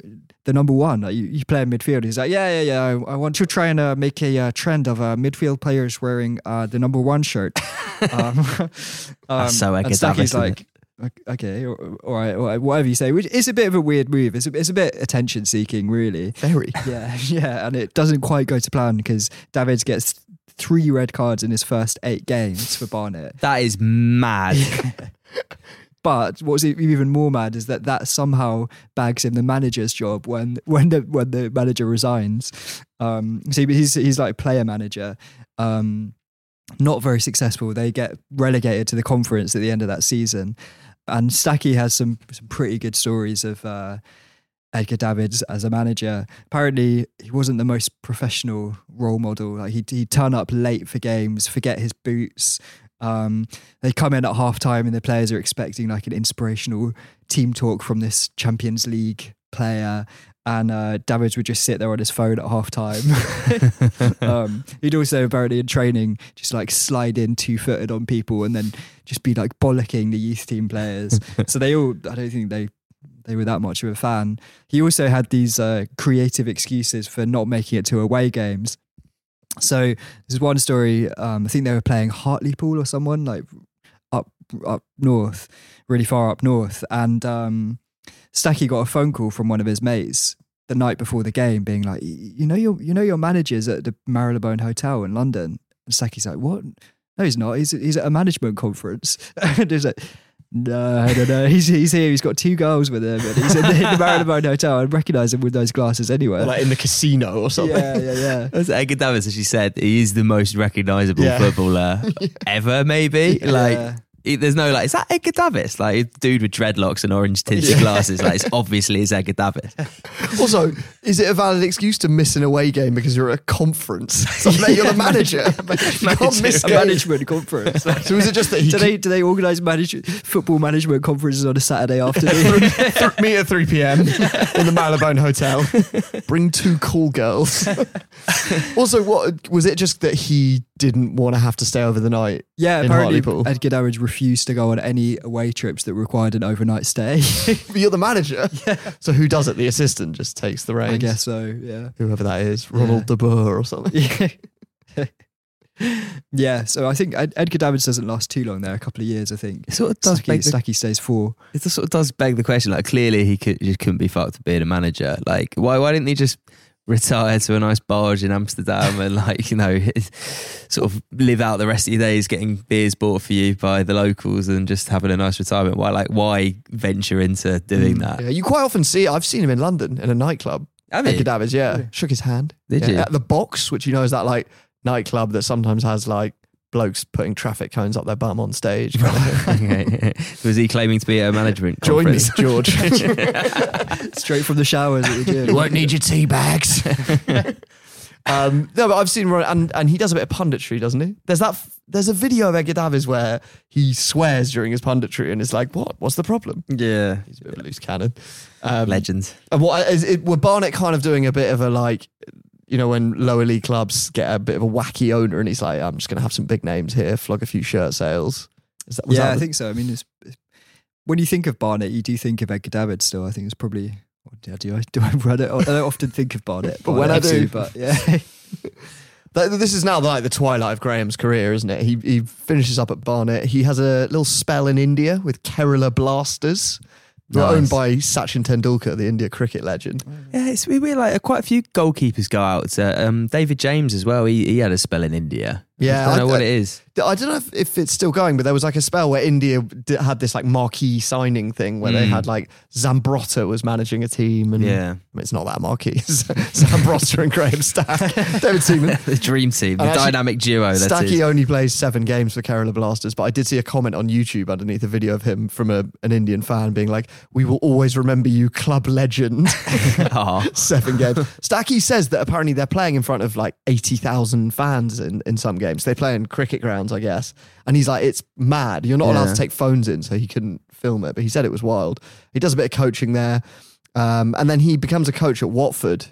the number one? You, you play in midfield. He's like, yeah, yeah, yeah. I, I want to try and uh, make a uh, trend of uh, midfield players wearing uh, the number one shirt. um, um, so I Stacky's Davids, like, "Ok- okay, all all right, all right, whatever you say. Which is a bit of a weird move. It's a, it's a bit attention seeking, really. Very. Yeah, yeah, and it doesn't quite go to plan because Davids gets three red cards in his first eight games for Barnet. That is mad. But what's even more mad is that that somehow bags him the manager's job when when the when the manager resigns. Um, so he's he's like player manager. Um, not very successful. They get relegated to the conference at the end of that season, and Stacky has some some pretty good stories of. Uh, Edgar Davids as a manager. Apparently, he wasn't the most professional role model. Like he'd, he'd turn up late for games, forget his boots. Um, they come in at half time and the players are expecting like an inspirational team talk from this Champions League player. And uh, Davids would just sit there on his phone at half time. um, he'd also apparently in training just like slide in two footed on people and then just be like bollocking the youth team players. so they all, I don't think they they were that much of a fan. He also had these uh, creative excuses for not making it to away games. So there's one story. Um, I think they were playing Hartlepool or someone like up up north, really far up north, and um, Stacky got a phone call from one of his mates the night before the game, being like, "You know your you know your manager's at the Marylebone Hotel in London." And Stacky's like, "What? No, he's not. He's he's at a management conference." and he's like. No, no, no. He's he's here. He's got two girls with him, and he's in the, in the Marylebone Hotel. I'd recognise him with those glasses anyway. Or like in the casino or something. yeah, yeah, yeah. As Edgar Davids, as she said, he is the most recognisable Yeah. footballer ever, maybe. Like, Yeah. he- there's no like, is that Edgar Davids? Like, a dude with dreadlocks and orange tinted glasses. Like, it's obviously it's Edgar Davids. Also, is it a valid excuse to miss an away game because you're at a conference? So mate, you're the manager. you can't miss a games. management conference. So is it just that he do they do they organise manage football management conferences on a Saturday afternoon? Th- meet at 3 p.m. in the Marylebone Hotel. Bring two cool girls. also, what was it just that he didn't want to have to stay over the night? yeah, in apparently Hartlepool? Edgar Davids refused to go on any away trips that required an overnight stay. But you're the manager. Yeah. So who does it? The assistant just takes the reins. I guess so. Yeah. Whoever that is, Ronald De Boer or something. Yeah, so I think Edgar Davids doesn't last too long there, a couple of years, I think. It sort of does Stacky, beg the- Stacky stays four. It sort of does beg the question. Like, clearly, he could just couldn't be fucked to being a manager. Like, why why didn't he just retire to a nice barge in Amsterdam and like you know sort of live out the rest of your days getting beers bought for you by the locals and just having a nice retirement? Why like why venture into doing mm. that? Yeah, you quite often see. I've seen him in London in a nightclub. Have you? Edgar Davids, yeah, shook his hand. Did Yeah, you? at the box, which you know is that like nightclub that sometimes has like blokes putting traffic cones up their bum on stage. kind. Okay. Was he claiming to be a management? Join me. George. Straight from the showers at the gym. you won't need your tea bags. um, no, but I've seen Ron, and and he does a bit of punditry, doesn't he? There's that. There's a video of Edgar Davids where he swears during his punditry, and it's like, what? What's the problem? Yeah, He's a bit of a loose cannon. Um, legend. And what is it? Were Barnet kind of doing a bit of a like, you know, when lower league clubs get a bit of a wacky owner, and he's like, I'm just going to have some big names here, flog a few shirt sales. Is that, yeah, I think so. I mean, it's, when you think of Barnet, you do think of Edgar Davids still. I think it's probably. Oh, yeah, do I? Do I, I, don't, I don't often think of Barnet, But when I do- but yeah, This is now like the twilight of Graham's career, isn't it? He he finishes up at Barnet. He has a little spell in India with Kerala Blasters, who are owned by Sachin Tendulkar, the India cricket legend. Yeah, it's we we like quite a few goalkeepers go out. To, um, David James as well. He he had a spell in India. Yeah, I don't know I- what it is. I don't know if, if it's still going, but there was like a spell where India had this like marquee signing thing where they Mm. had like Zambrotta was managing a team, and Yeah. I mean, it's not that marquee. Zambrotta and Graham Stack, David Seaman. the dream team, the And actually, dynamic duo. That Stacky only plays seven games for Kerala Blasters, but I did see a comment on YouTube underneath a video of him from a, an Indian fan being like, "We will always remember you, club legend." Seven games. Stacky says that apparently they're playing in front of like eighty thousand fans in, in some games. They play in cricket grounds, I guess. And he's like, "It's mad. You're not allowed to take phones in," so he couldn't film it. But he said it was wild. He does a bit of coaching there, um, and then he becomes a coach at Watford,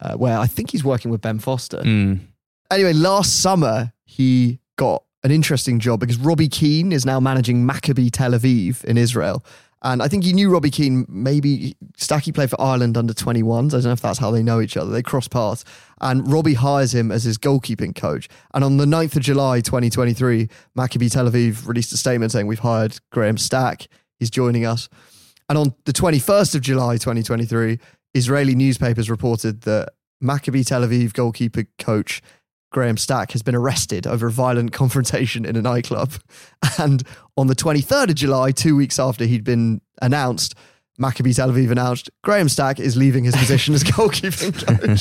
uh, where I think he's working with Ben Foster Mm. anyway, last summer he got an interesting job because Robbie Keane is now managing Maccabi Tel Aviv in Israel. And I think he knew Robbie Keane. Maybe Stacky played for Ireland under 21s. I don't know if that's how they know each other. They cross paths. And Robbie hires him as his goalkeeping coach. And on the 9th of July, 2023, Maccabi Tel Aviv released a statement saying, We've hired Graham Stack. He's joining us. And on the 21st of July 2023, Israeli newspapers reported that Maccabi Tel Aviv goalkeeper coach Graham Stack has been arrested over a violent confrontation in a nightclub. And on the 23rd of July, two weeks after he'd been announced, Maccabi Tel Aviv announced Graham Stack is leaving his position as goalkeeping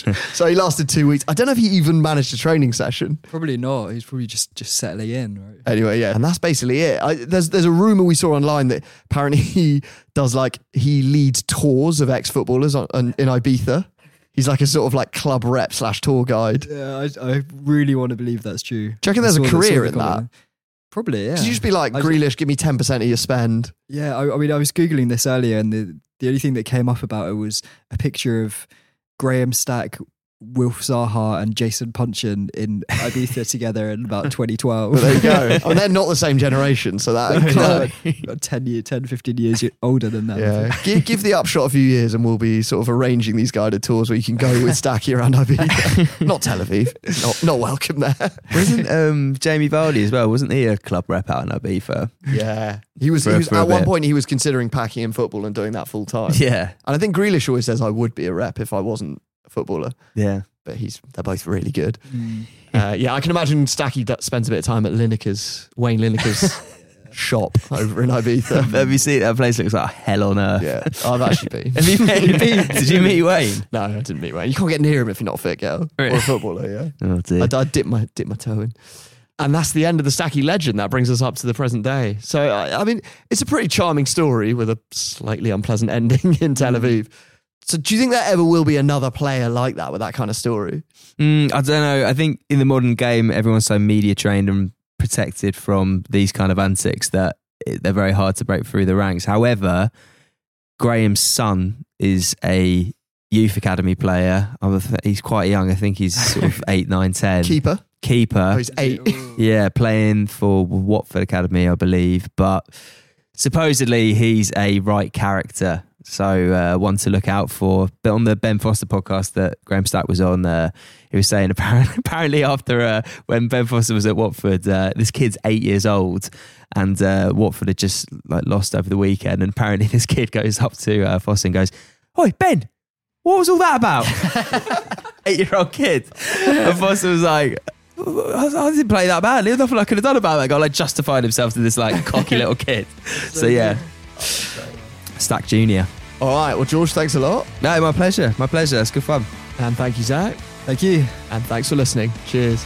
coach. so he lasted two weeks. I don't know if he even managed a training session. probably not. He's probably just just settling in, right? Anyway, yeah, and that's basically it. I, there's there's a rumor we saw online that apparently he does like he leads tours of ex footballers in Ibiza. He's like a sort of like club rep slash tour guide. Yeah, I, I really want to believe that's true. Do you reckon there's a saw the- saw career in that? Probably, yeah. Could you just be like I Grealish? Give me ten percent of your spend. Yeah, I, I mean, I was googling this earlier, and the the only thing that came up about it was a picture of Graham Stack, Wilf Zaha, and Jason Puncheon in Ibiza together in about 2012. Well, there you go. I mean, they're not the same generation, so that No, about 10, year, 10, 15 years older than them. yeah. give, give the upshot a few years, and we'll be sort of arranging these guided tours where you can go with Stacky around Ibiza. not Tel Aviv. Not, not welcome there. Wasn't um, Jamie Vardy as well? Wasn't he a club rep out in Ibiza? Yeah, he was. For- he was at one bit. point, he was considering packing in football and doing that full time. Yeah, and I think Grealish always says I would be a rep if I wasn't a footballer. yeah. But he's they're both really good. Mm. Uh, yeah, I can imagine Stacky spends a bit of time at Lineker's Wayne Lineker's shop over in Ibiza. Have you seen that place? Looks like hell on earth. Yeah, I've actually been. Have you been? Did you meet Wayne? No, I didn't meet Wayne. You can't get near him if you're not a fit girl or a footballer. Yeah, Oh dear. I, I dip my dip my toe in. And that's the end of the Stacky legend. That brings us up to the present day. So, I, I mean, it's a pretty charming story with a slightly unpleasant ending in Tel Aviv. So, do you think there ever will be another player like that with that kind of story? Mm, I don't know. I think in the modern game, everyone's so media trained and protected from these kind of antics that they're very hard to break through the ranks. However, Graham's son is a youth academy player. I'm a th- he's quite young. I think he's sort of eight, nine, ten. Keeper. Keeper. Oh, he's eight. Yeah, playing for Watford Academy, I believe. But supposedly he's a right character. So uh, one to look out for. But on the Ben Foster podcast that Graham Stack was on, uh, he was saying apparently, apparently after uh, when Ben Foster was at Watford, uh, this kid's eight years old, and uh, Watford had just like lost over the weekend. And apparently this kid goes up to uh, Foster and goes, "Oi, Ben, what was all that about?" eight year old kid. And Foster was like. I didn't play that badly. There's nothing I could have done about that guy. Like justified himself to this like cocky little kid. So yeah, Stack Junior. All right. Well, George, thanks a lot. No, my pleasure. My pleasure. It's good fun. And thank you, Zach. Thank you. And thanks for listening. Cheers.